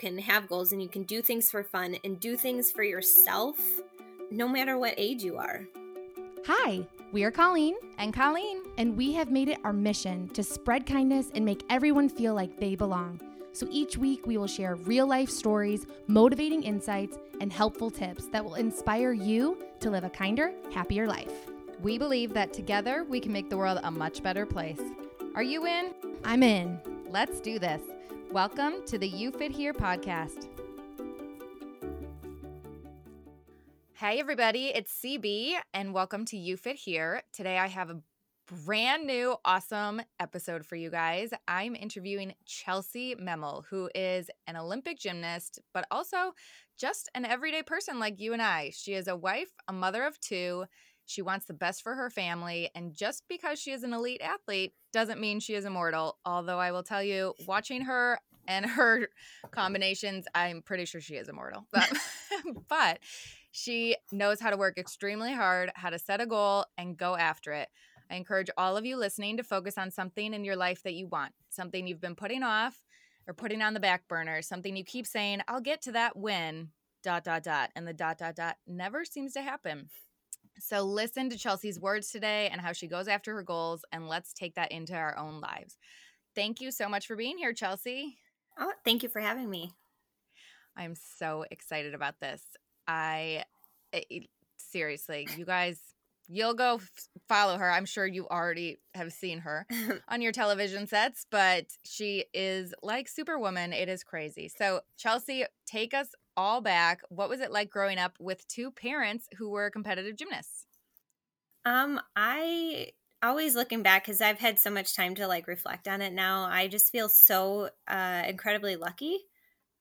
can have goals and you can do things for fun and do things for yourself no matter what age you are. Hi, we are Colleen and Colleen, and we have made it our mission to spread kindness and make everyone feel like they belong. So each week we will share real life stories, motivating insights, and helpful tips that will inspire you to live a kinder, happier life. We believe that together we can make the world a much better place. Are you in? I'm in. Let's do this. Welcome to the You Fit Here podcast. Hey, everybody, it's CB, and welcome to You Fit Here. Today I have a brand new, awesome episode for you guys. I'm interviewing Chelsea Memmel, who is an Olympic gymnast, but also just an everyday person like you and I. She is a wife, a mother of two. She wants the best for her family. And just because she is an elite athlete doesn't mean she is immortal. Although I will tell you, watching her and her combinations, I'm pretty sure she is immortal. But, but she knows how to work extremely hard, how to set a goal and go after it. I encourage all of you listening to focus on something in your life that you want, something you've been putting off or putting on the back burner, something you keep saying, I'll get to that when, dot, dot, dot. And the dot, dot, dot never seems to happen. So listen to Chelsea's words today and how she goes after her goals, and let's take that into our own lives. Thank you so much for being here, Chelsea. Oh, thank you for having me. I'm so excited about this. I it, eh, seriously, you guys, you'll go f- follow her. I'm sure you already have seen her on your television sets, but she is like Superwoman. It is crazy. So, Chelsea, take us all back. What was it like growing up with two parents who were competitive gymnasts? Um, I always looking back because I've had so much time to like reflect on it now. I just feel so uh, incredibly lucky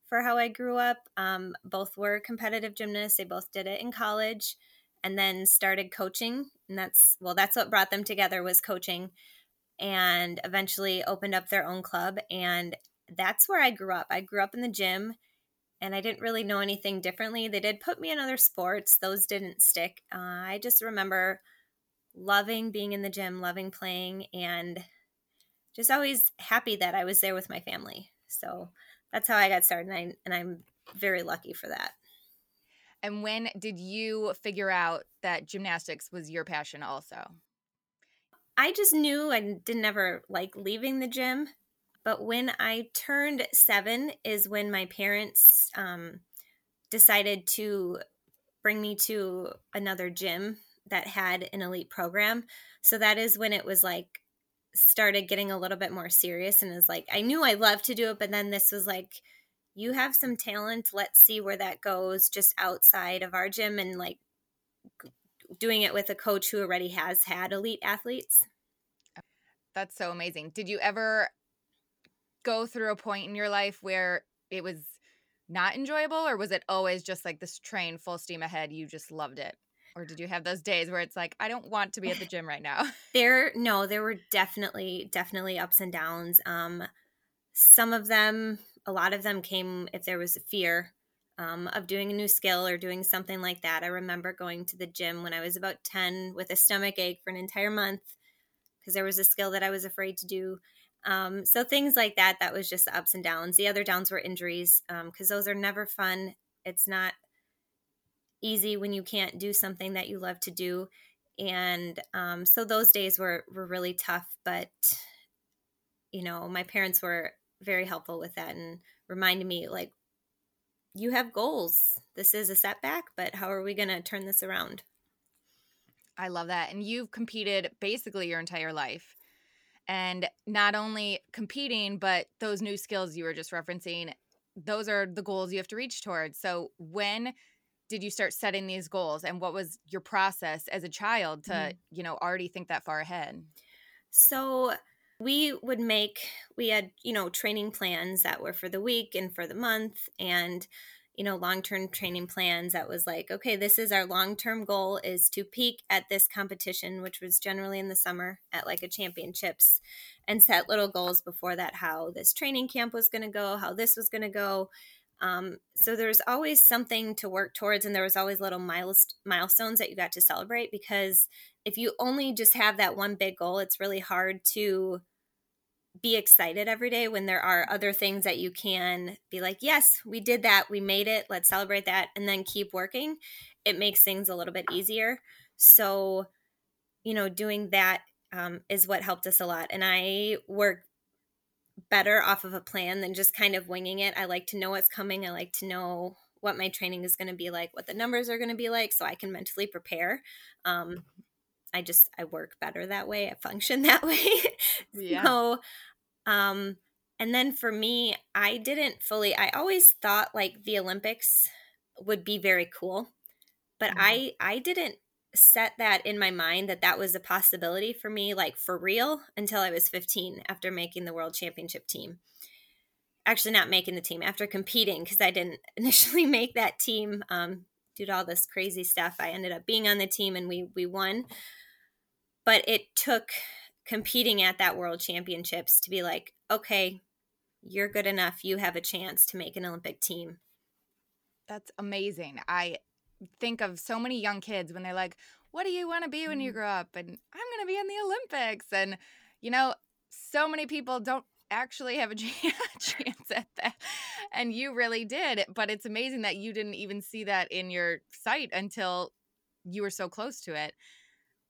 for how I grew up. Um, both were competitive gymnasts. They both did it in college, and then started coaching. And that's well, that's what brought them together was coaching, and eventually opened up their own club. And that's where I grew up. I grew up in the gym and I didn't really know anything differently. They did put me in other sports, those didn't stick. Uh, I just remember loving being in the gym, loving playing, and just always happy that I was there with my family. So that's how I got started, and, I, and I'm very lucky for that. And when did you figure out that gymnastics was your passion also? I just knew I didn't ever like leaving the gym. But when I turned seven, is when my parents um, decided to bring me to another gym that had an elite program. So that is when it was like started getting a little bit more serious and is like I knew I loved to do it, but then this was like you have some talent. Let's see where that goes just outside of our gym and like doing it with a coach who already has had elite athletes. That's so amazing. Did you ever go through a point in your life where it was not enjoyable or was it always just like this train full steam ahead you just loved it or did you have those days where it's like i don't want to be at the gym right now there no there were definitely definitely ups and downs um some of them a lot of them came if there was a fear um, of doing a new skill or doing something like that i remember going to the gym when i was about 10 with a stomach ache for an entire month because there was a skill that i was afraid to do um, so things like that, that was just the ups and downs. The other downs were injuries Um, because um, those are never fun. It's not easy when you can't do something that you love to do. And um, so those days were, were really tough, but you know, my parents were very helpful with that and reminded me like, you have goals. This is a setback, but how are we going to turn this around? I love that. And you've competed basically your entire life and not only competing but those new skills you were just referencing those are the goals you have to reach towards so when did you start setting these goals and what was your process as a child to mm-hmm. you know already think that far ahead so we would make we had you know training plans that were for the week and for the month and you know long-term training plans that was like okay this is our long-term goal is to peak at this competition which was generally in the summer at like a championships and set little goals before that how this training camp was going to go how this was going to go um, so there's always something to work towards and there was always little milest- milestones that you got to celebrate because if you only just have that one big goal it's really hard to be excited every day when there are other things that you can be like, yes, we did that, we made it, let's celebrate that, and then keep working, it makes things a little bit easier. So, you know, doing that um, is what helped us a lot. And I work better off of a plan than just kind of winging it. I like to know what's coming. I like to know what my training is going to be like, what the numbers are going to be like, so I can mentally prepare. Um, I just I work better that way. I function that way. yeah. So, um, and then for me, I didn't fully. I always thought like the Olympics would be very cool, but mm-hmm. I I didn't set that in my mind that that was a possibility for me like for real until I was 15 after making the world championship team actually not making the team after competing because I didn't initially make that team um, due to all this crazy stuff. I ended up being on the team and we we won, but it took competing at that World Championships to be like, okay, you're good enough. You have a chance to make an Olympic team. That's amazing. I think of so many young kids when they're like, what do you want to be when you mm-hmm. grow up? And I'm going to be in the Olympics. And, you know, so many people don't actually have a chance at that. And you really did. But it's amazing that you didn't even see that in your sight until you were so close to it.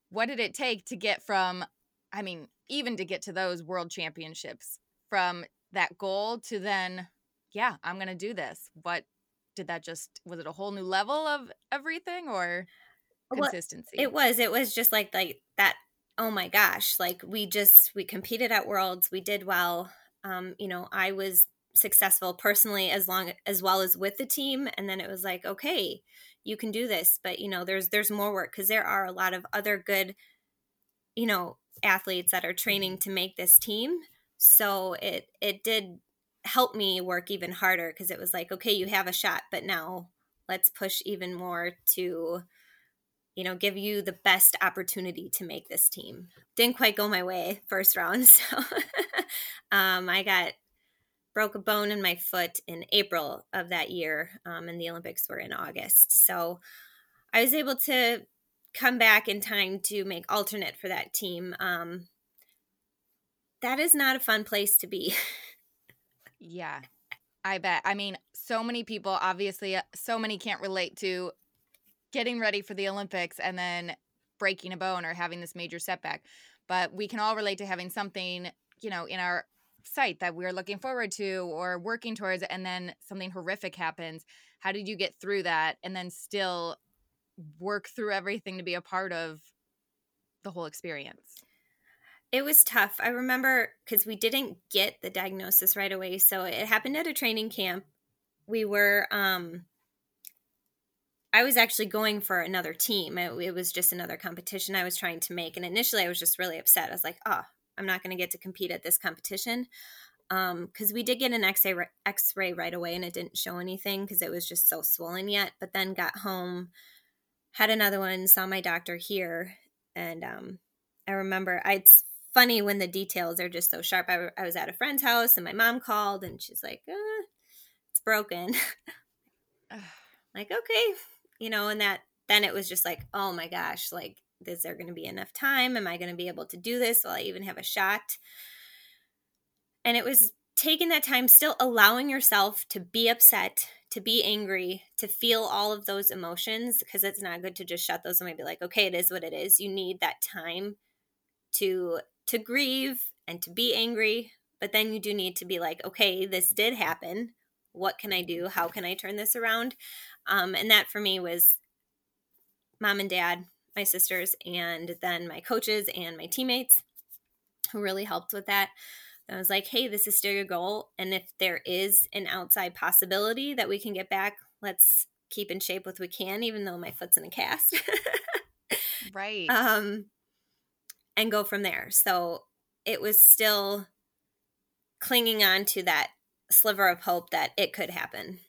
What did it take to get from, I mean, even to get to those world championships, from that goal to then, yeah, I'm going to do this? What did that just, was it a whole new level of everything or? consistency well, it was it was just like like that oh my gosh, like we just we competed at Worlds, we did well. Um, you know, I was successful personally as long as well as with the team and then it was like okay you can do this but you know there's there's more work because there are a lot of other good you know athletes that are training to make this team so it it did help me work even harder because it was like okay you have a shot but now let's push even more to you know, give you the best opportunity to make this team. Didn't quite go my way first round, so um, I got broke a bone in my foot in April of that year, um, and the Olympics were in August. So I was able to come back in time to make alternate for that team. Um, that is not a fun place to be. yeah, I bet. I mean, so many people, obviously, uh, so many can't relate to getting ready for the Olympics and then breaking a bone or having this major setback. But we can all relate to having something, you know, in our sight that we're looking forward to or working towards and then something horrific happens. How did you get through that and then still work through everything to be a part of the whole experience? It was tough. I remember because we didn't get the diagnosis right away. So it happened at a training camp. We were um I was actually going for another team. It, it, was just another competition I was trying to make. And initially, I was just really upset. I was like, oh, I'm not going to get to compete at this competition. Because um, we did get an X-ray, X-ray right away and it didn't show anything because it was just so swollen yet. But then got home, had another one, saw my doctor here. And um, I remember, I, it's funny when the details are just so sharp. I, I was at a friend's house and my mom called and she's like, uh, it's broken. like, okay, you know, and that then it was just like, oh my gosh, like, is there going to be enough time? Am I going to be able to do this? Will I even have a shot? And it was taking that time, still allowing yourself to be upset, to be angry, to feel all of those emotions, because it's not good to just shut those away and be like, okay, it is what it is. You need that time to to grieve and to be angry, but then you do need to be like, okay, this did happen. What can I do? How can I turn this around? Um, and that for me was mom and dad, my sisters, and then my coaches and my teammates who really helped with that. I was like, hey, this is still your goal. And if there is an outside possibility that we can get back, let's keep in shape with we can, even though my foot's in a cast. right. Um, and go from there. So it was still clinging on to that sliver of hope that it could happen.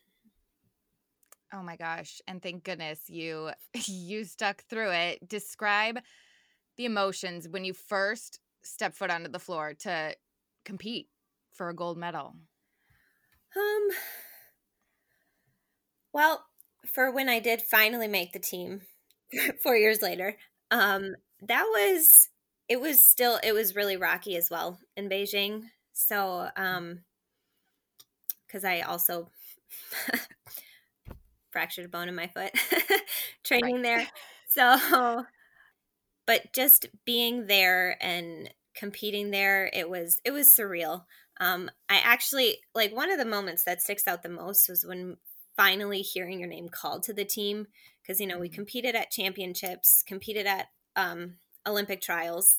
Oh my gosh. And thank goodness you you stuck through it. Describe the emotions when you first step foot onto the floor to compete for a gold medal. Um well, for when I did finally make the team 4 years later, um that was it was still it was really rocky as well in Beijing. So, um, because I also fractured a bone in my foot training right. there. So, but just being there and competing there, it was it was surreal. Um, I actually like one of the moments that sticks out the most was when finally hearing your name called to the team because you know we mm-hmm. competed at championships, competed at um, Olympic trials.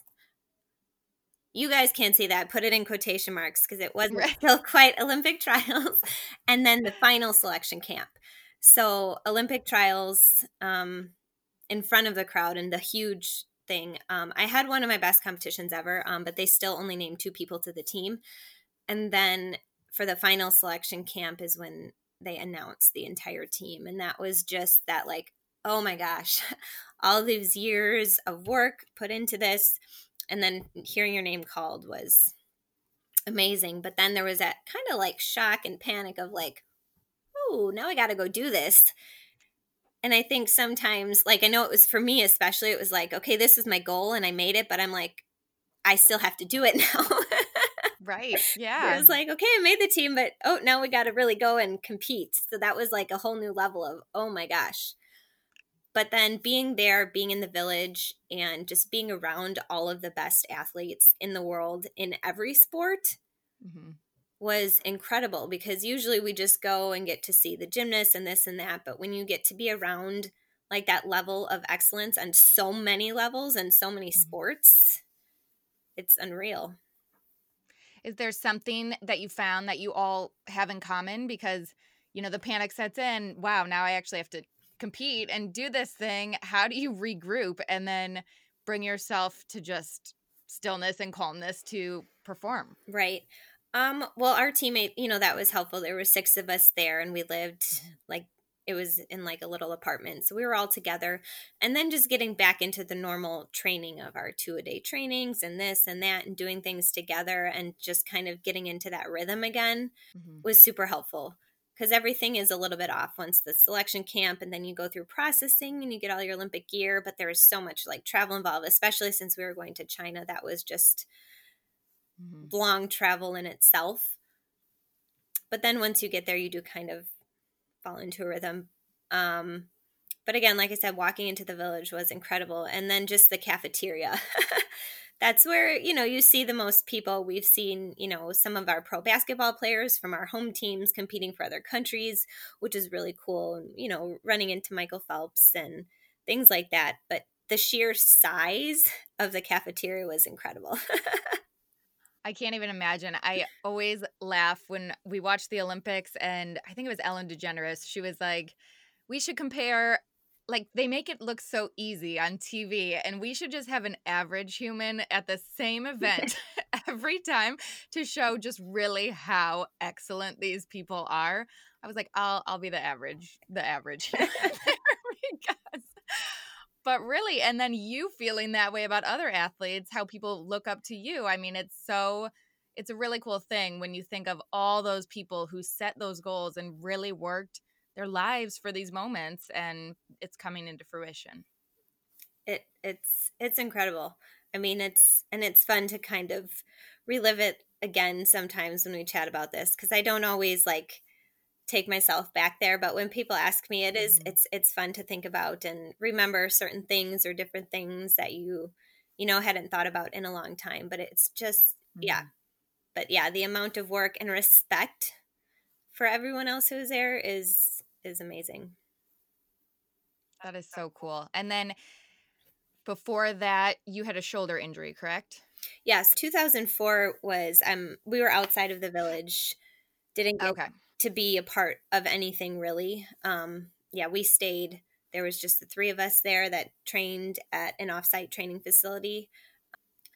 You guys can't see that. Put it in quotation marks because it wasn't right. still quite Olympic trials, and then the final selection camp. So Olympic trials um, in front of the crowd and the huge thing. Um, I had one of my best competitions ever, um, but they still only named two people to the team. And then for the final selection camp is when they announced the entire team. And that was just that, like, oh my gosh, all these years of work put into this. And then hearing your name called was amazing. But then there was that kind of like shock and panic of like, oh, now I got to go do this. And I think sometimes, like, I know it was for me, especially, it was like, okay, this is my goal and I made it, but I'm like, I still have to do it now. right. Yeah. It was like, okay, I made the team, but oh, now we got to really go and compete. So that was like a whole new level of, oh my gosh. But then being there, being in the village, and just being around all of the best athletes in the world in every sport mm-hmm. was incredible because usually we just go and get to see the gymnasts and this and that. But when you get to be around like that level of excellence on so many levels and so many mm-hmm. sports, it's unreal. Is there something that you found that you all have in common? Because, you know, the panic sets in. Wow, now I actually have to compete and do this thing. How do you regroup and then bring yourself to just stillness and calmness to perform? Right. Um, well, our teammate, you know, that was helpful. There were six of us there and we lived mm-hmm. like it was in like a little apartment. So we were all together. And then just getting back into the normal training of our two a day trainings and this and that and doing things together and just kind of getting into that rhythm again mm-hmm. was super helpful because everything is a little bit off once the selection camp and then you go through processing and you get all your Olympic gear. But there is so much like travel involved, especially since we were going to China. That was just mm-hmm. long travel in itself. But then once you get there, you do kind of fall into a rhythm. Um, but again, like I said, walking into the village was incredible. And then just the cafeteria. That's where, you know, you see the most people. We've seen, you know, some of our pro basketball players from our home teams competing for other countries, which is really cool. You know, running into Michael Phelps and things like that. But the sheer size of the cafeteria was incredible. I can't even imagine. I always laugh when we watch the Olympics, and I think it was Ellen DeGeneres. She was like, "We should compare." Like they make it look so easy on TV, and we should just have an average human at the same event every time to show just really how excellent these people are. I was like, "I'll I'll be the average, the average." because but really and then you feeling that way about other athletes how people look up to you i mean it's so it's a really cool thing when you think of all those people who set those goals and really worked their lives for these moments and it's coming into fruition it it's it's incredible i mean it's and it's fun to kind of relive it again sometimes when we chat about this because i don't always like take myself back there but when people ask me it is, mm-hmm. it's it's fun to think about and remember certain things or different things that you you know hadn't thought about in a long time but it's just mm-hmm. yeah but yeah the amount of work and respect for everyone else who's there is is amazing that is so cool and then before that you had a shoulder injury correct yes 2004 was um we were outside of the village didn't get okay to be a part of anything really. Um, yeah, we stayed. There was just the three of us there that trained at an offsite training facility.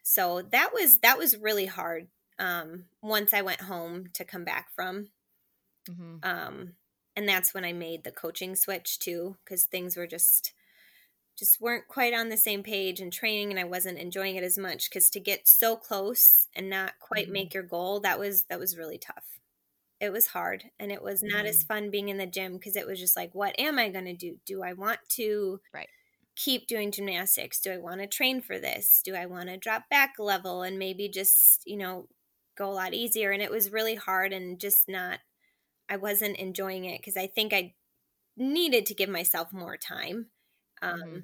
So that was that was really hard. Um, once I went home to come back from, mm-hmm. um, and that's when I made the coaching switch too, because things were just just weren't quite on the same page in training and I wasn't enjoying it as much because to get so close and not quite mm-hmm. make your goal that was that was really tough it was hard and it was not mm-hmm. as fun being in the gym because it was just like what am i going to do do i want to right keep doing gymnastics do i want to train for this do i want to drop back level and maybe just you know go a lot easier. And it was really hard and just not, I wasn't enjoying it because I think I needed to give myself more time. Um, mm-hmm.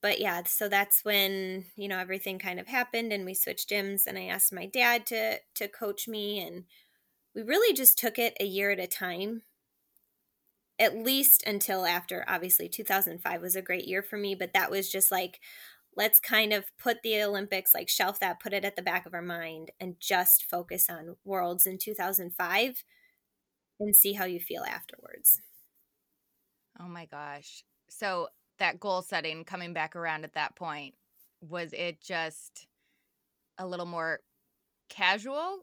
But yeah, so that's when you know everything kind of happened, and we switched gyms. And I asked my dad to to coach me, and we really just took it a year at a time at least until after obviously 2005 was a great year for me but that was just like let's kind of put the olympics like shelf that put it at the back of our mind and just focus on worlds in 2005 and see how you feel afterwards oh my gosh so that goal setting coming back around at that point was it just a little more casual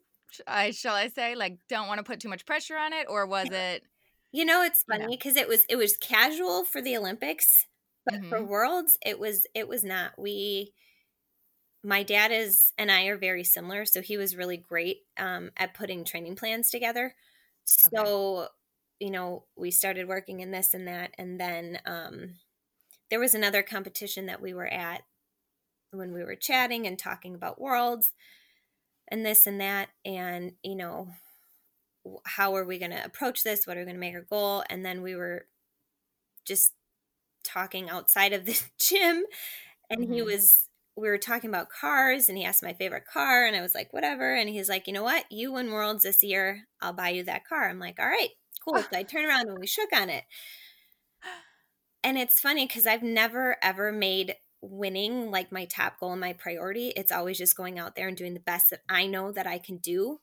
I shall I say like don't want to put too much pressure on it or was it you know, it's funny because it was it was casual for the Olympics, but mm-hmm. for Worlds, it was it was not. We my dad is and I are very similar, so he was really great um, at putting training plans together. So, okay. you know, we started working in this and that, and then um, there was another competition that we were at when we were chatting and talking about worlds and this and that, and you know, how are we going to approach this? What are we going to make our goal? And then we were just talking outside of the gym and mm-hmm. he was we were talking about cars and he asked my favorite car and I was like whatever and he's like you know what? You win worlds this year. I'll buy you that car. I'm like all right cool. So I turn around and we shook on it. And it's funny because I've never ever made winning like my top goal and my priority. It's always just going out there and doing the best that I know that I can do.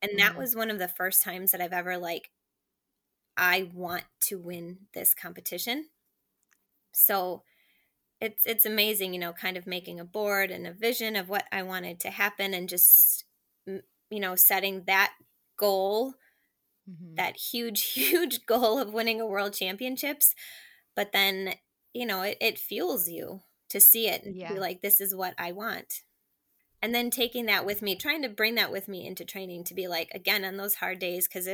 And that mm-hmm. was one of the first times that I've ever like I want to win this competition. So it's it's amazing, you know, kind of making a board and a vision of what I wanted to happen and just you know, setting that goal, mm-hmm. that huge huge goal of winning a world championships, but then, you know, it it fuels you to see it and yeah. be like this is what I want and then taking that with me trying to bring that with me into training to be like again on those hard days because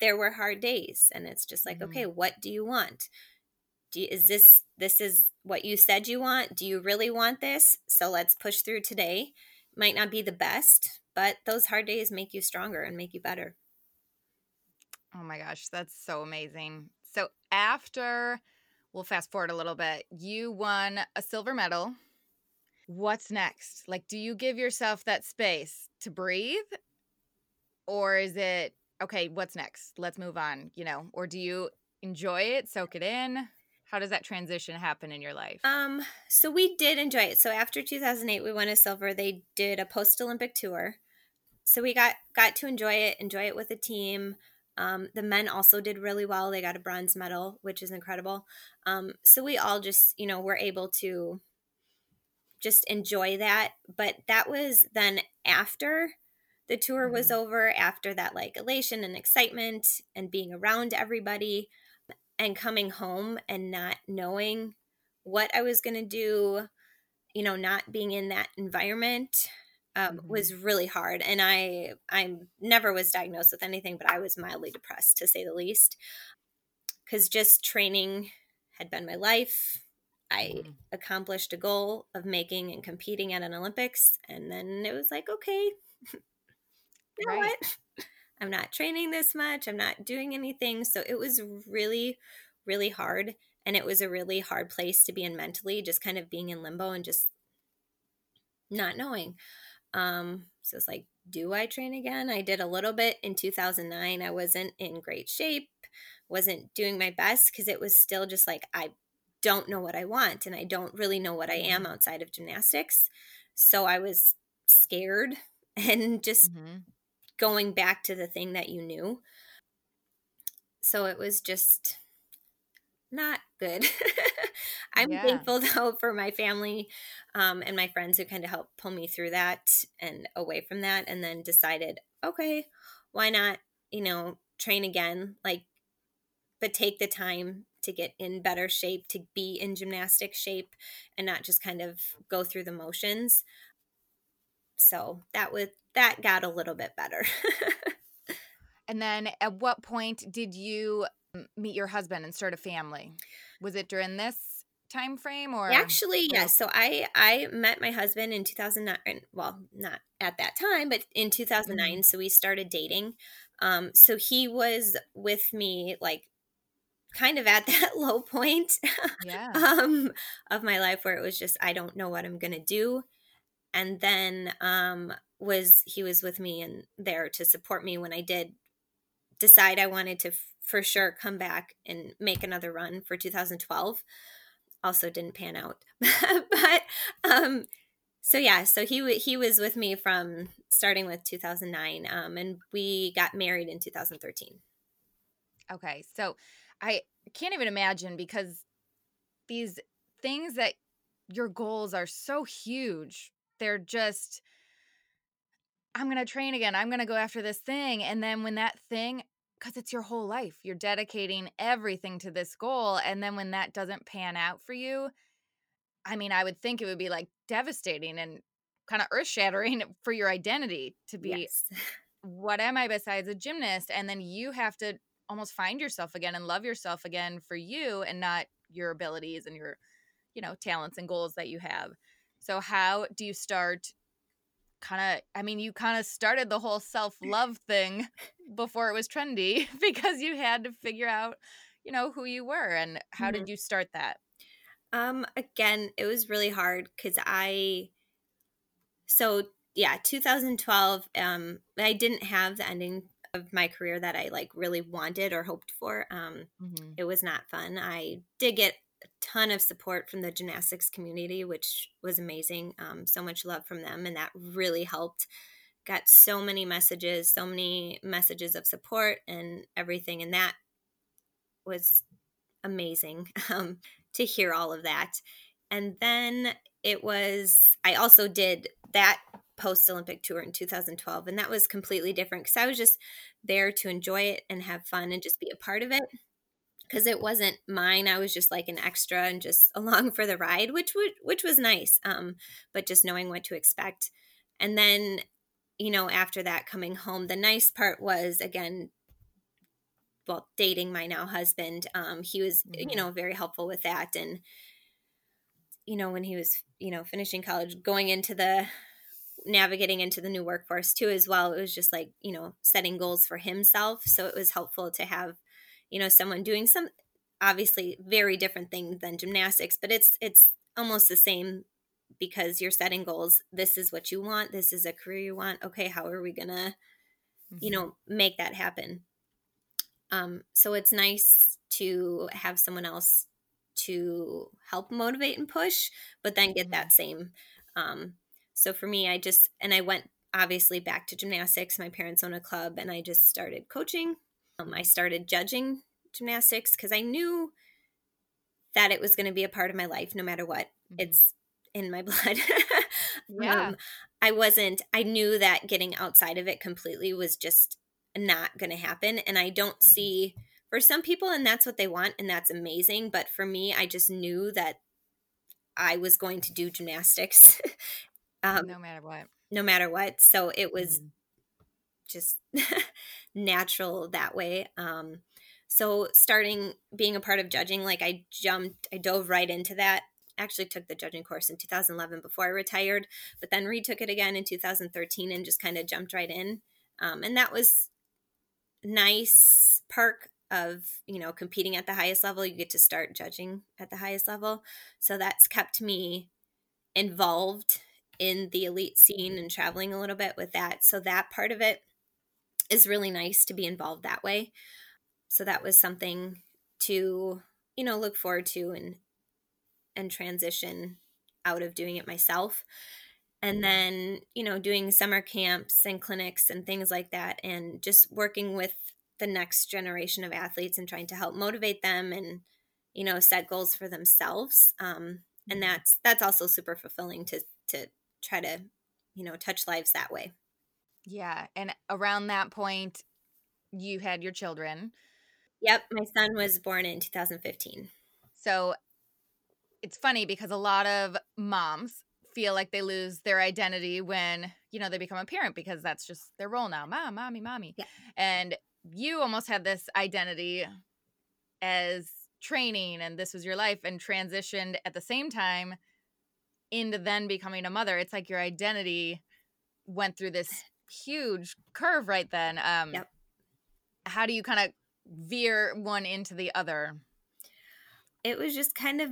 there were hard days and it's just like mm-hmm. okay what do you want do you, is this this is what you said you want do you really want this so let's push through today might not be the best but those hard days make you stronger and make you better oh my gosh that's so amazing so after we'll fast forward a little bit you won a silver medal what's next? Like, do you give yourself that space to breathe? Or is it, okay, what's next? Let's move on, you know? Or do you enjoy it, soak it in? How does that transition happen in your life? Um, so we did enjoy it. So after 2008, we won a silver. They did a post Olympic tour. So we got got to enjoy it, enjoy it with the team. Um, the men also did really well. They got a bronze medal, which is incredible. Um, so we all just, you know, were able to just enjoy that. But that was then after the tour was mm-hmm. over, after that like elation and excitement and being around everybody and coming home and not knowing what I was going to do, you know, not being in that environment. Um, mm-hmm. was really hard and i i never was diagnosed with anything but i was mildly depressed to say the least because just training had been my life I mm-hmm. accomplished a goal of making and competing at an Olympics, and then it was like, okay, you know right. what? I'm not training this much. I'm not doing anything. So it was really, really hard. And it was a really hard place to be in mentally, just kind of being in limbo and just not knowing. Um, so it's like, do I train again? I did a little bit in 2009. I wasn't in great shape, wasn't doing my best because it was still just like I don't know what I want and I don't really know what I am mm-hmm. outside of gymnastics. So I was scared and just mm-hmm. Going back to the thing that you knew. So it was just not good. I'm yeah. thankful though for my family um, and my friends who kind of helped pull me through that and away from that, and then decided, okay, why not, you know, train again? Like, but take the time to get in better shape, to be in gymnastic shape, and not just kind of go through the motions. So that was that got a little bit better. and then at what point did you meet your husband and start a family? Was it during this time frame or actually yes so i i met my husband in 2009 well not at that time but in 2009 mm-hmm. so we started dating um so he was with me like kind of at that low point yeah. um of my life where it was just i don't know what i'm gonna do and then um was he was with me and there to support me when i did decide i wanted to f- for sure come back and make another run for 2012 also didn't pan out. but um so yeah, so he he was with me from starting with 2009 um and we got married in 2013. Okay. So I can't even imagine because these things that your goals are so huge. They're just I'm going to train again. I'm going to go after this thing and then when that thing because it's your whole life. You're dedicating everything to this goal. And then when that doesn't pan out for you, I mean, I would think it would be like devastating and kind of earth shattering for your identity to be, yes. what am I besides a gymnast? And then you have to almost find yourself again and love yourself again for you and not your abilities and your, you know, talents and goals that you have. So, how do you start kind of i mean you kind of started the whole self-love thing before it was trendy because you had to figure out you know who you were and how mm-hmm. did you start that um again it was really hard because i so yeah 2012 um i didn't have the ending of my career that i like really wanted or hoped for um mm-hmm. it was not fun i did get ton of support from the gymnastics community, which was amazing. Um, so much love from them, and that really helped. Got so many messages, so many messages of support and everything, and that was amazing um, to hear all of that. And then it was, I also did that post Olympic tour in 2012, and that was completely different because I was just there to enjoy it and have fun and just be a part of it because it wasn't mine. I was just like an extra and just along for the ride, which would which was nice. Um, but just knowing what to expect. And then, you know, after that coming home, the nice part was again well, dating my now husband. Um, he was, mm-hmm. you know, very helpful with that. And, you know, when he was, you know, finishing college, going into the navigating into the new workforce too as well it was just like you know setting goals for himself so it was helpful to have you know someone doing some obviously very different thing than gymnastics but it's it's almost the same because you're setting goals. This is what you want. This is a career you want. Okay how are we gonna mm-hmm. you know make that happen? Um so it's nice to have someone else to help motivate and push but then get mm-hmm. that same um so for me i just and i went obviously back to gymnastics. My parents own a club and i just started coaching um, I started judging gymnastics because I knew that it was going to be a part of my life no matter what. Mm-hmm. It's in my blood. yeah. Um, I wasn't, I knew that getting outside of it completely was just not going to happen. And I don't mm-hmm. see, for some people, and that's what they want, and that's amazing. But for me, I just knew that I was going to do gymnastics. um, no matter what. No matter what. So it was mm just natural that way. Um, so starting being a part of judging, like I jumped, I dove right into that. Actually, took the judging course in 2011 before I retired, but then retook it again in 2013 and just kind of jumped right in. Um, and that was nice perk of you know competing at the highest level. You get to start judging at the highest level, so that's kept me involved in the elite scene and traveling a little bit with that. So that part of it is really nice to be involved that way. So that was something to, you know, look forward to and and transition out of doing it myself. And then, you know, doing summer camps and clinics and things like that and just working with the next generation of athletes and trying to help motivate them and you know set goals for themselves um, and mm-hmm. that's that's also super fulfilling to to try to you know touch lives that way yeah. And around that point, you had your children. Yep. My son was born in 2015. So it's funny because a lot of moms feel like they lose their identity when, you know, they become a parent because that's just their role now. Mom, mommy, mommy. Yeah. And you almost had this identity as training and this was your life and transitioned at the same time into then becoming a mother. It's like your identity went through this huge curve right then. Um, Yep. How do you kind of veer one into the other? It was just kind of,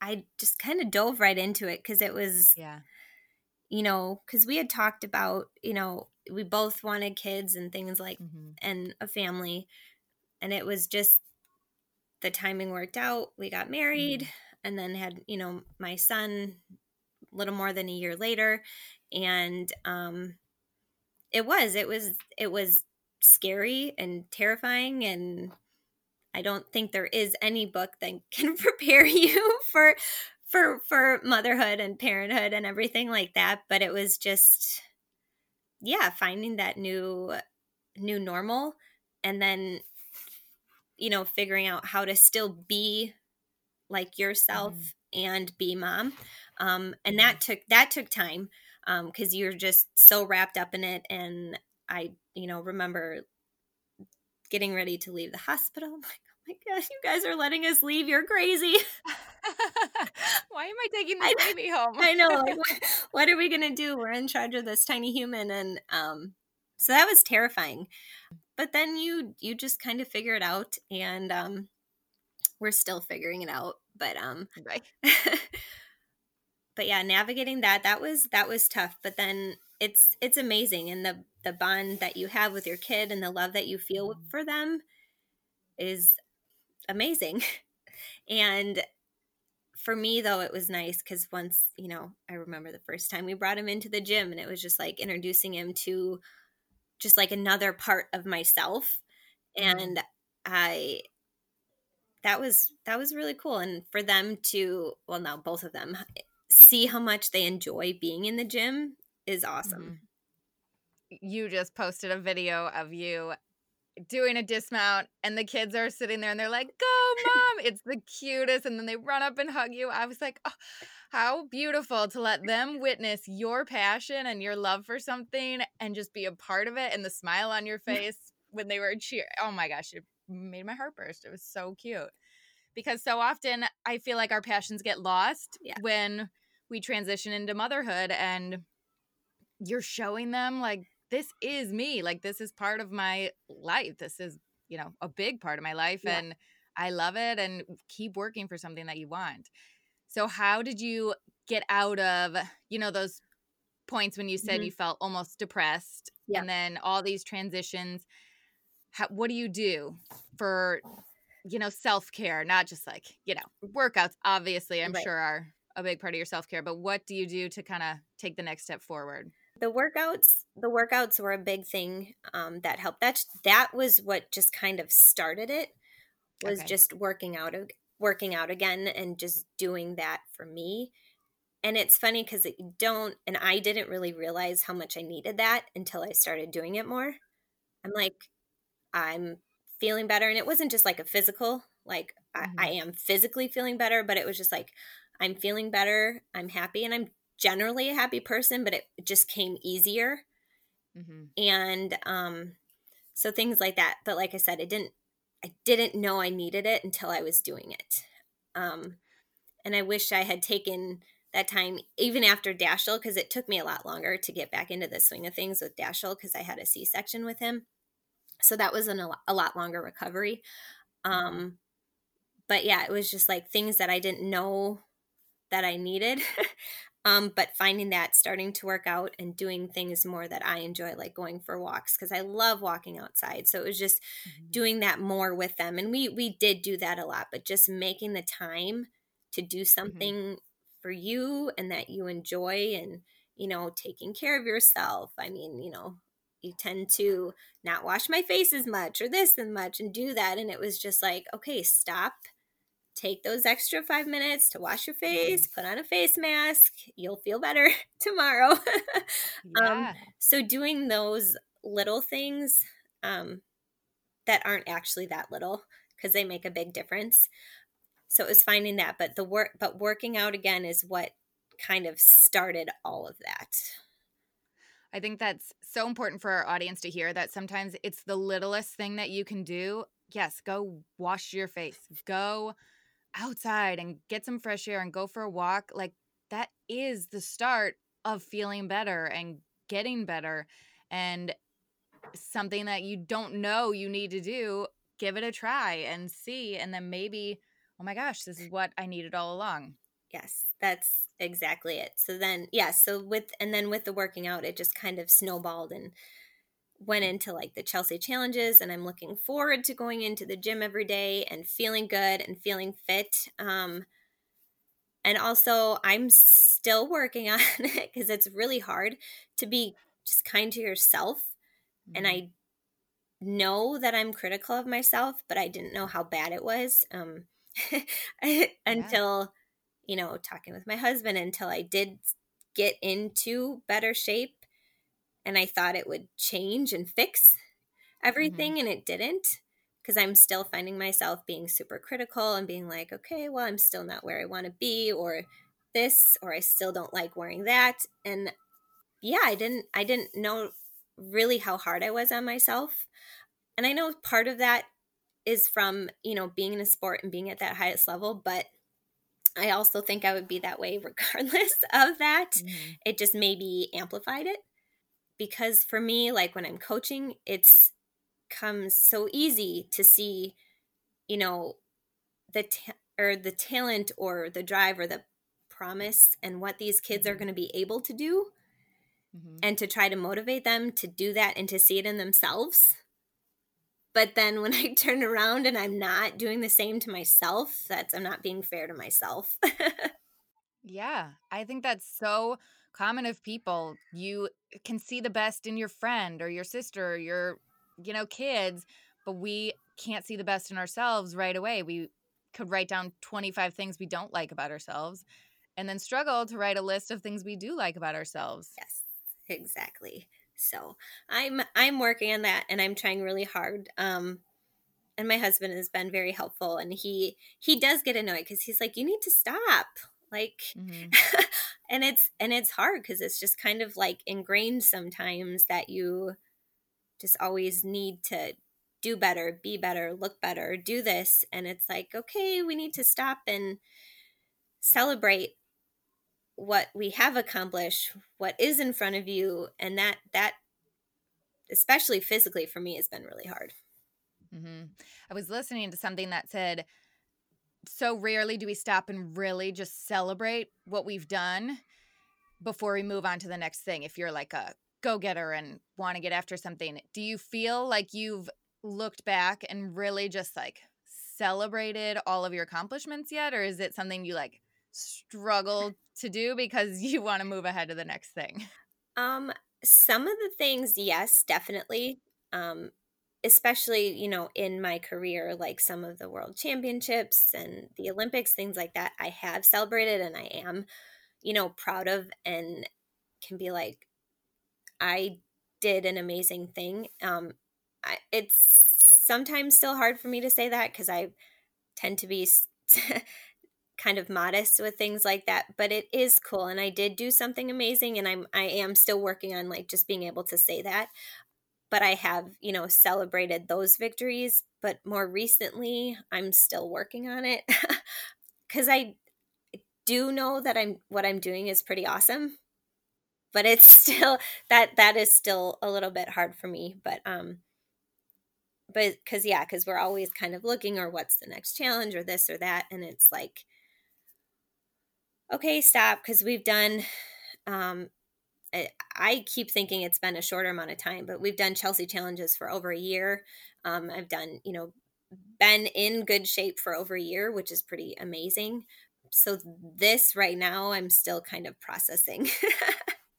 I just kind of dove right into it because it was, Yeah. you know, because we had talked about, you know, we both wanted kids and things like, Mm-hmm. and a family. And it was just the timing worked out. We got married and then had, you know, my son a little more than a year later. And um it was, it was, it was scary and terrifying and I don't think there is any book that can prepare you for for for motherhood and parenthood and everything like that, but it was just yeah, finding that new new normal and then you know, figuring out how to still be like yourself Mhm. and be mom. Um and that took that took time um cuz you're just so wrapped up in it and I, you know, remember getting ready to leave the hospital. I'm like, oh my gosh, you guys are letting us leave. You're crazy. Why am I taking this baby home? I know. Like, what, what are we gonna do? We're in charge of this tiny human, and um, so that was terrifying. But then you you just kind of figure it out, and um, we're still figuring it out. But um, right. But yeah, navigating that that was that was tough. But then it's it's amazing, and the the bond that you have with your kid and the love that you feel for them is amazing. And for me though it was nice because once you know i remember the first time we brought him into the gym and it was just like introducing him to just like another part of myself Mhm. and i that was that was really cool and for them to well now both of them see how much they enjoy being in the gym is awesome Mhm. You just posted a video of you doing a dismount and the kids are sitting there and they're like, "Go, mom." it's the cutest and then they run up and hug you. I was like, oh, how beautiful to let them witness your passion and your love for something and just be a part of it and the smile on your face when they were cheer. Oh my gosh, it made my heart burst. It was so cute. Because so often I feel like our passions get lost Yeah. when we transition into motherhood and you're showing them like this is me like this is part of my life this is you know a big part of my life Yeah. and i love it and keep working for something that you want so how did you get out of you know those points when you said Mhm. you felt almost depressed Yeah. and then all these transitions how, what do you do for you know self-care not just like you know workouts obviously i'm Right. sure are a big part of your self-care but what do you do to kind of take the next step forward the workouts the workouts were a big thing um, that helped that that was what just kind of started it was Okay. just working out working out again and just doing that for me and it's funny because you don't and i didn't really realize how much i needed that until i started doing it more i'm like i'm feeling better and it wasn't just like a physical like I, Mhm. I am physically feeling better but it was just like i'm feeling better i'm happy and i'm generally a happy person but it just came easier. Mm-hmm. and um so things like that but like i said i didn't i didn't know i needed it until i was doing it. Um and i wish i had taken that time even after dashel because it took me a lot longer to get back into the swing of things with dashel because i had a c-section with him. So that was an, a, lot, a lot longer recovery. Um but yeah it was just like things that i didn't know that i needed um but finding that starting to work out and doing things more that i enjoy like going for walks because i love walking outside. So it was just Mm-hmm. doing that more with them and we we did do that a lot but just making the time to do something for you and that you enjoy and you know taking care of yourself. I mean you know you tend to not wash my face as much or this and much and do that and it was just like okay stop take those extra five minutes to wash your face put on a face mask you'll feel better tomorrow. Yeah. so doing those little things um, that aren't actually that little because they make a big difference. So it was finding that but the work but working out again is what kind of started all of that. I think that's so important for our audience to hear that sometimes it's the littlest thing that you can do. Yes, go wash your face, go outside and get some fresh air and go for a walk. Like that is the start of feeling better and getting better. And something that you don't know you need to do, give it a try and see. And then maybe, oh my gosh, this is what I needed all along. Yes, that's exactly it. So then, yeah, so with, and then with the working out, it just kind of snowballed and went into like the Chelsea challenges. And I'm looking forward to going into the gym every day and feeling good and feeling fit. Um, and also, I'm still working on it because it's really hard to be just kind to yourself. Mm-hmm. And I know that I'm critical of myself, but I didn't know how bad it was um, until, yeah. you know, talking with my husband, until I did get into better shape and I thought it would change and fix mm-hmm. everything, mm-hmm. and it didn't because I'm still finding myself being super critical and being like, okay, well, I'm still not where I want to be, or this, or I still don't like wearing that. And yeah, I didn't, I didn't know really how hard I was on myself. And I know part of that is from, you know, being in a sport and being at that highest level, but I also think I would be that way regardless of that. Mm-hmm. It just maybe amplified it because for me, like when I'm coaching, it's comes so easy to see, you know, the ta- or the talent or the drive or the promise and what these kids are mm-hmm. going to be able to do mm-hmm. and to try to motivate them to do that and to see it in themselves but then when i turn around and i'm not doing the same to myself that's i'm not being fair to myself yeah i think that's so common of people you can see the best in your friend or your sister or your you know, kids, but we can't see the best in ourselves right away. We could write down 25 things we don't like about ourselves and then struggle to write a list of things we do like about ourselves. Yes, exactly. So I'm I'm working on that and I'm trying really hard. Um and my husband has been very helpful and he he does get annoyed because he's like, you need to stop. Like mm-hmm. and it's and it's hard because it's just kind of like ingrained sometimes that you just always need to do better, be better, look better, do this. And it's like, okay, we need to stop and celebrate what we have accomplished, what is in front of you. And that, that, especially physically for me, has been really hard. Mm-hmm. I was listening to something that said, so rarely do we stop and really just celebrate what we've done before we move on to the next thing. If you're like a go getter and want to get after something. Do you feel like you've looked back and really just like celebrated all of your accomplishments yet? Or is it something you like struggle to do because you want to move ahead to the next thing? Um, some of the things, yes, definitely. Um, especially, you know, in my career, like some of the world championships and the Olympics, things like that, I have celebrated and I am, you know, proud of and can be like, I did an amazing thing. Um, I, it's sometimes still hard for me to say that because I tend to be kind of modest with things like that but it is cool and i did do something amazing and i'm i am still working on like just being able to say that but i have you know celebrated those victories but more recently i'm still working on it. Because i do know that i'm what i'm doing is pretty awesome but it's still that that is still a little bit hard for me but um but because yeah because we're always kind of looking or what's the next challenge or this or that and it's like okay stop because we've done um I, I keep thinking it's been a shorter amount of time but we've done chelsea challenges for over a year um i've done you know been in good shape for over a year which is pretty amazing so this right now i'm still kind of processing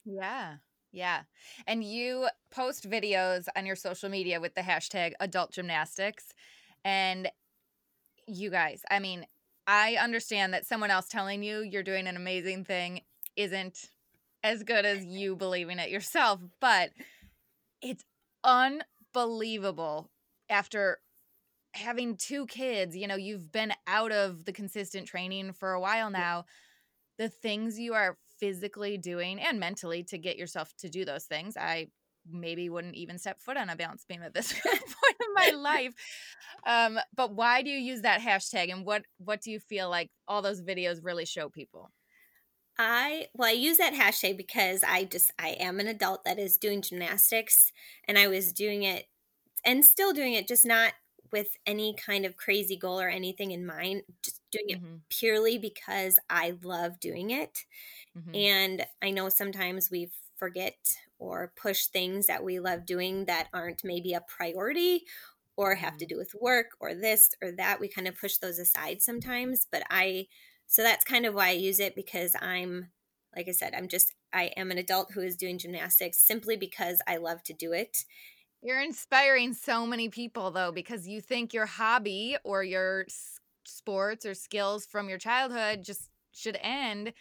Yeah. Yeah. And you post videos on your social media with the hashtag adult gymnastics. And you guys, I mean, I understand that someone else telling you you're doing an amazing thing isn't as good as you believing it yourself, but it's unbelievable after having two kids, you know, you've been out of the consistent training for a while now. The things you are physically doing and mentally to get yourself to do those things. I maybe wouldn't even step foot on a balance beam at this point in my life. Um, but why do you use that hashtag and what what do you feel like all those videos really show people? I well, I use that hashtag because I just I am an adult that is doing gymnastics and I was doing it and still doing it, just not with any kind of crazy goal or anything in mind, just doing it mm-hmm. purely because I love doing it. Mm-hmm. And I know sometimes we forget or push things that we love doing that aren't maybe a priority or have mm-hmm. to do with work or this or that. We kind of push those aside sometimes. But I, so that's kind of why I use it because I'm, like I said, I'm just, I am an adult who is doing gymnastics simply because I love to do it. You're inspiring so many people though, because you think your hobby or your sports or skills from your childhood just should end,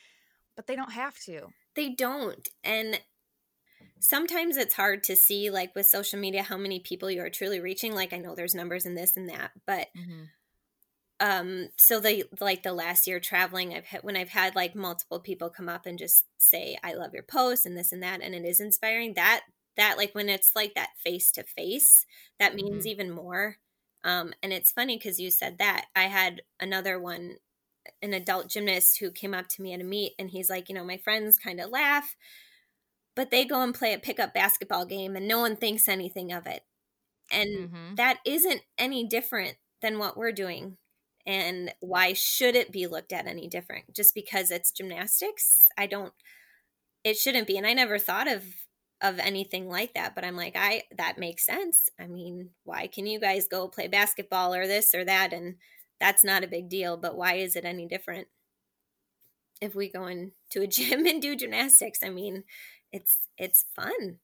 but they don't have to. They don't. And sometimes it's hard to see like with social media how many people you are truly reaching like i know there's numbers in this and that but mm-hmm. Um so the like the last year traveling i've had when i've had like multiple people come up and just say i love your post and this and that and it is inspiring that that like when it's like that face to face that means mm-hmm. even more um and it's funny because you said that i had another one an adult gymnast who came up to me at a meet and he's like you know my friends kind of laugh but they go and play a pickup basketball game and no one thinks anything of it. And mm-hmm. that isn't any different than what we're doing. And why should it be looked at any different? Just because it's gymnastics? I don't it shouldn't be. And I never thought of of anything like that, but I'm like, I that makes sense. I mean, why can you guys go play basketball or this or that and that's not a big deal, but why is it any different? If we go into a gym and do gymnastics, I mean, it's it's fun.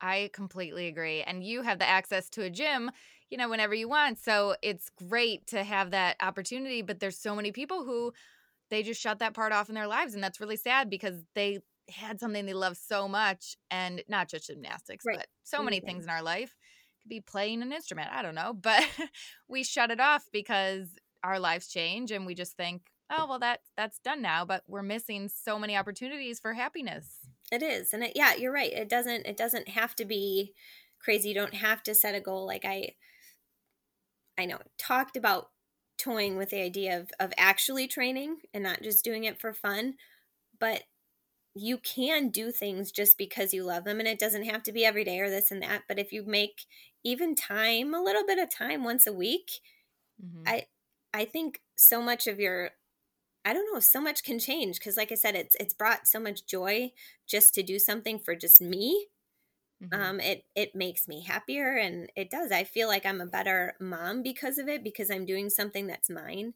I completely agree. And you have the access to a gym, you know, whenever you want. So it's great to have that opportunity. But there's so many people who they just shut that part off in their lives. And that's really sad because they had something they love so much and not just gymnastics, right. but so many mm-hmm. things in our life. Could be playing an instrument. I don't know. But we shut it off because our lives change and we just think, oh well that that's done now. But we're missing so many opportunities for happiness. It is. And it, yeah, you're right. It doesn't it doesn't have to be crazy. You don't have to set a goal like I I know talked about toying with the idea of of actually training and not just doing it for fun, but you can do things just because you love them and it doesn't have to be every day or this and that, but if you make even time, a little bit of time once a week, mm-hmm. I I think so much of your I don't know, so much can change because like I said it's it's brought so much joy just to do something for just me. Mm-hmm. Um it it makes me happier and it does. I feel like I'm a better mom because of it because I'm doing something that's mine.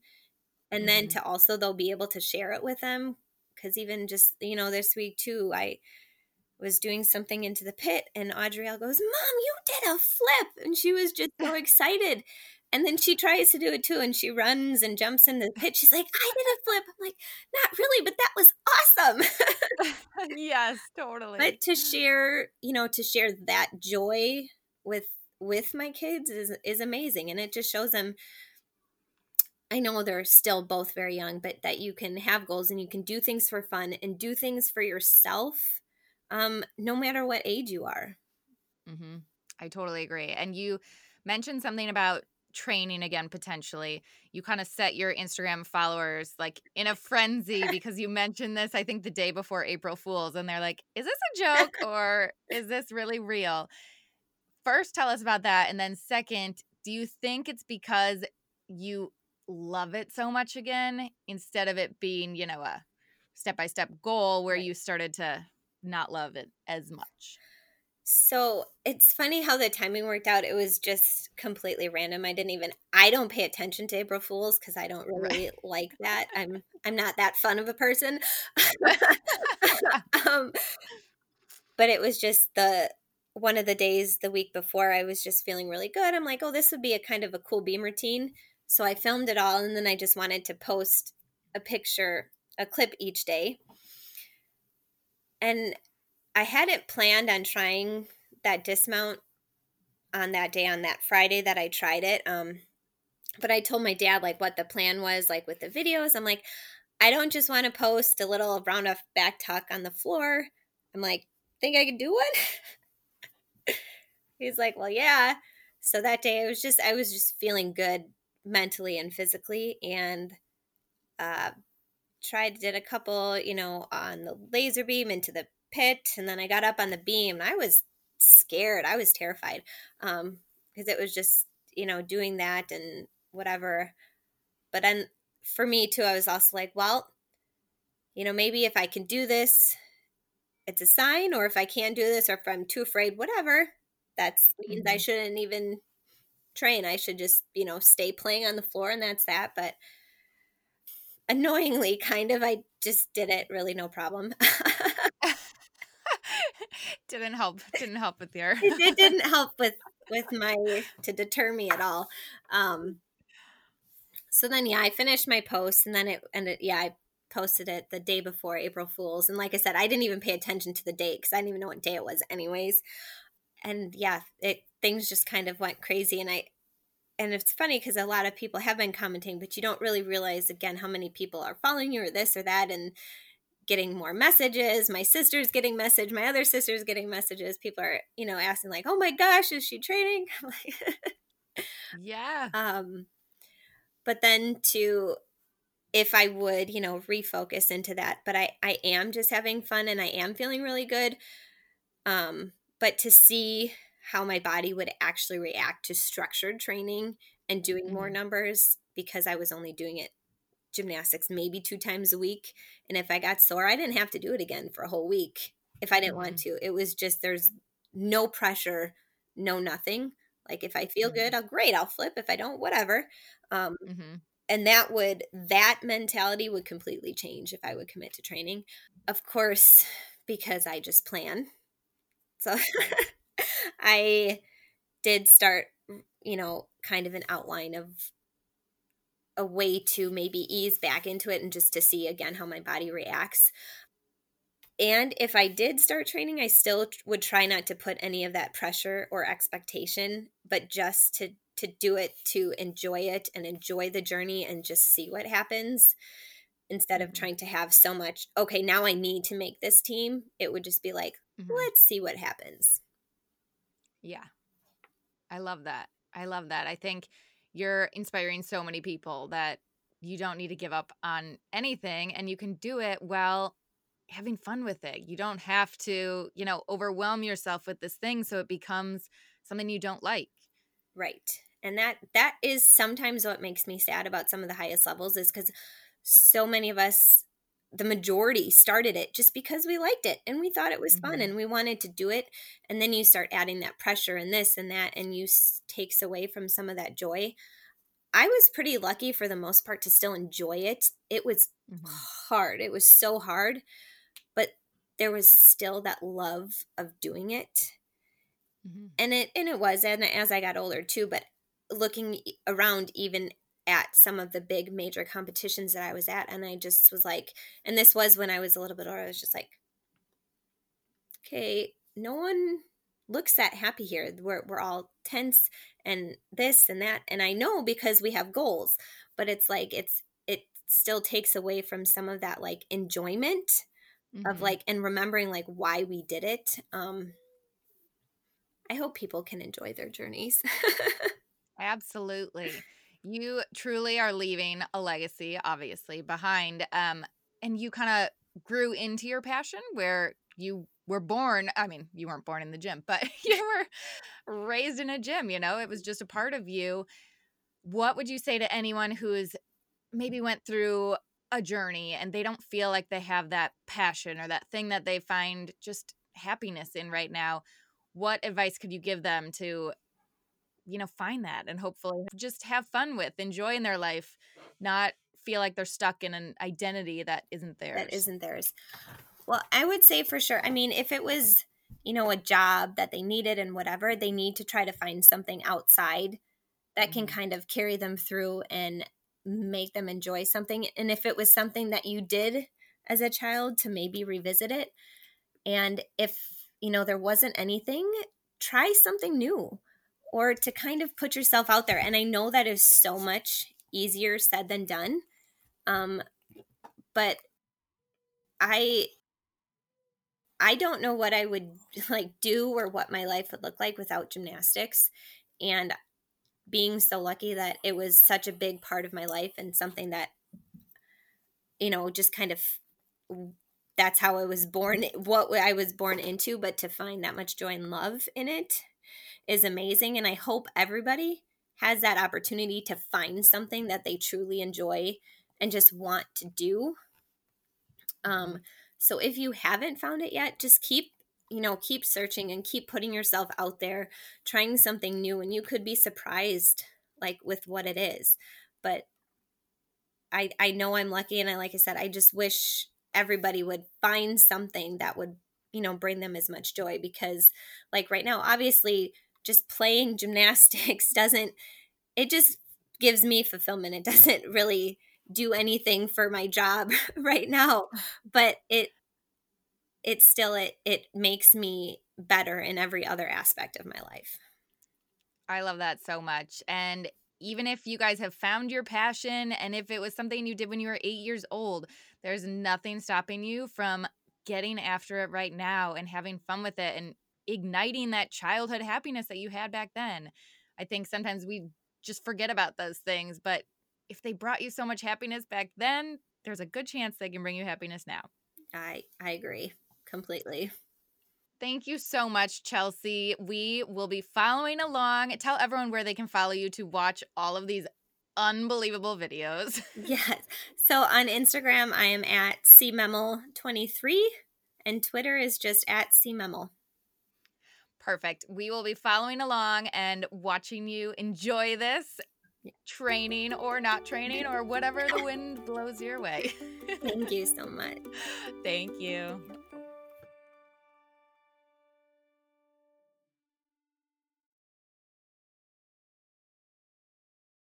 And mm-hmm. then to also they'll be able to share it with them cuz even just you know this week too I was doing something into the pit and Audrielle goes, "Mom, you did a flip." And she was just so excited. And then she tries to do it too, and she runs and jumps in the pit. She's like, I did a flip. I'm like, not really, but that was awesome. yes, totally. But to share, you know, to share that joy with with my kids is is amazing. And it just shows them I know they're still both very young, but that you can have goals and you can do things for fun and do things for yourself, um, no matter what age you are. Mm-hmm. I totally agree. And you mentioned something about training again potentially. You kind of set your instagram followers like in a frenzy because you mentioned this i think the day before april fools and they're like is this a joke or is this really real? First tell us about that and then second do you think it's because you love it so much again instead of it being you know a step-by-step goal where you started to not love it as much so it's funny how the timing worked out. It was just completely random. I didn't even I don't pay attention to April Fools because I don't really right. like that. I'm I'm not that fun of a person. um, but it was just the one of the days the week before I was just feeling really good. I'm like, oh, this would be a kind of a cool beam routine. So I filmed it all and then I just wanted to post a picture, a clip each day. And I hadn't planned on trying that dismount on that day on that Friday that I tried it. Um, but I told my dad like what the plan was like with the videos. I'm like, I don't just want to post a little round off back tuck on the floor. I'm like, think I could do one? he's like, well, yeah. So that day I was just, I was just feeling good mentally and physically and uh, tried, did a couple, you know, on the laser beam into the pit. And then I got up on the beam and I was scared. I was terrified um, because it was just, you know, doing that and whatever. But then for me too, I was also like, well, you know, maybe if I can do this, it's a sign, or if I can't do this, or if I'm too afraid, whatever, that's means mm-hmm. I shouldn't even train. I should just, you know, stay playing on the floor and that's that. But annoyingly, kind of, I just did it really no problem. didn't help. Didn't help with your. it, it, didn't help with with my to deter me at all. Um. So then, yeah, I finished my post, and then it ended. Yeah, I posted it the day before April Fools, and like I said, I didn't even pay attention to the date because I didn't even know what day it was, anyways. And yeah, it things just kind of went crazy, and I and it's funny because a lot of people have been commenting, but you don't really realize again how many people are following you or this or that, and getting more messages. My sister's getting message. My other sister's getting messages. People are, you know, asking like, "Oh my gosh, is she training?" Like, yeah. Um, but then to if I would, you know, refocus into that. But I I am just having fun and I am feeling really good. Um, but to see how my body would actually react to structured training and doing mm-hmm. more numbers because I was only doing it gymnastics maybe two times a week. And if I got sore, I didn't have to do it again for a whole week if I didn't mm-hmm. want to. It was just there's no pressure, no nothing. Like if I feel mm-hmm. good, I'll great, I'll flip. If I don't, whatever. Um, mm-hmm. and that would that mentality would completely change if I would commit to training. Of course, because I just plan. So I did start, you know, kind of an outline of a way to maybe ease back into it and just to see again how my body reacts. And if I did start training, I still would try not to put any of that pressure or expectation, but just to to do it to enjoy it and enjoy the journey and just see what happens instead of mm-hmm. trying to have so much okay now i need to make this team it would just be like mm-hmm. let's see what happens yeah i love that i love that i think you're inspiring so many people that you don't need to give up on anything and you can do it while having fun with it. You don't have to, you know, overwhelm yourself with this thing so it becomes something you don't like. Right. And that that is sometimes what makes me sad about some of the highest levels is cuz so many of us the majority started it just because we liked it and we thought it was mm-hmm. fun and we wanted to do it and then you start adding that pressure and this and that and you s- takes away from some of that joy i was pretty lucky for the most part to still enjoy it it was mm-hmm. hard it was so hard but there was still that love of doing it mm-hmm. and it and it was and as i got older too but looking around even at some of the big major competitions that I was at. And I just was like, and this was when I was a little bit older, I was just like, okay, no one looks that happy here. We're, we're all tense and this and that. And I know because we have goals, but it's like, it's, it still takes away from some of that like enjoyment mm-hmm. of like, and remembering like why we did it. Um, I hope people can enjoy their journeys. Absolutely you truly are leaving a legacy obviously behind um and you kind of grew into your passion where you were born i mean you weren't born in the gym but you were raised in a gym you know it was just a part of you. What would you say to anyone who's maybe went through a journey and they don't feel like they have that passion or that thing that they find just happiness in right now? What advice could you give them to you know, find that and hopefully just have fun with, enjoy in their life, not feel like they're stuck in an identity that isn't theirs. That isn't theirs. Well, I would say for sure. I mean, if it was, you know, a job that they needed and whatever, they need to try to find something outside that can mm-hmm. kind of carry them through and make them enjoy something. And if it was something that you did as a child, to maybe revisit it. And if, you know, there wasn't anything, try something new or to kind of put yourself out there. And I know that is so much easier said than done. Um, but I I don't know what I would like do or what my life would look like without gymnastics. And being so lucky that it was such a big part of my life and something that, you know, just kind of that's how I was born, what I was born into. But to find that much joy and love in it is amazing. And I hope everybody has that opportunity to find something that they truly enjoy and just want to do. Um, so if you haven't found it yet, just keep you know keep searching and keep putting yourself out there trying something new and you could be surprised like with what it is but i i know i'm lucky and i like i said i just wish everybody would find something that would you know bring them as much joy because like right now obviously just playing gymnastics doesn't it just gives me fulfillment. It doesn't really do anything for my job right now but it it still it it makes me better in every other aspect of my life. I love that so much and even if you guys have found your passion and if it was something you did when you were 8 years old there's nothing stopping you from getting after it right now and having fun with it and igniting that childhood happiness that you had back then. I think sometimes we just forget about those things, but if they brought you so much happiness back then, there's a good chance they can bring you happiness now. I I agree completely. Thank you so much, Chelsea. We will be following along. Tell everyone where they can follow you to watch all of these unbelievable videos. yes. So on Instagram, I am at cmemmel23 and Twitter is just at cmemmel. Perfect. We will be following along and watching you enjoy this training or not training or whatever the wind blows your way. Thank you so much. Thank you.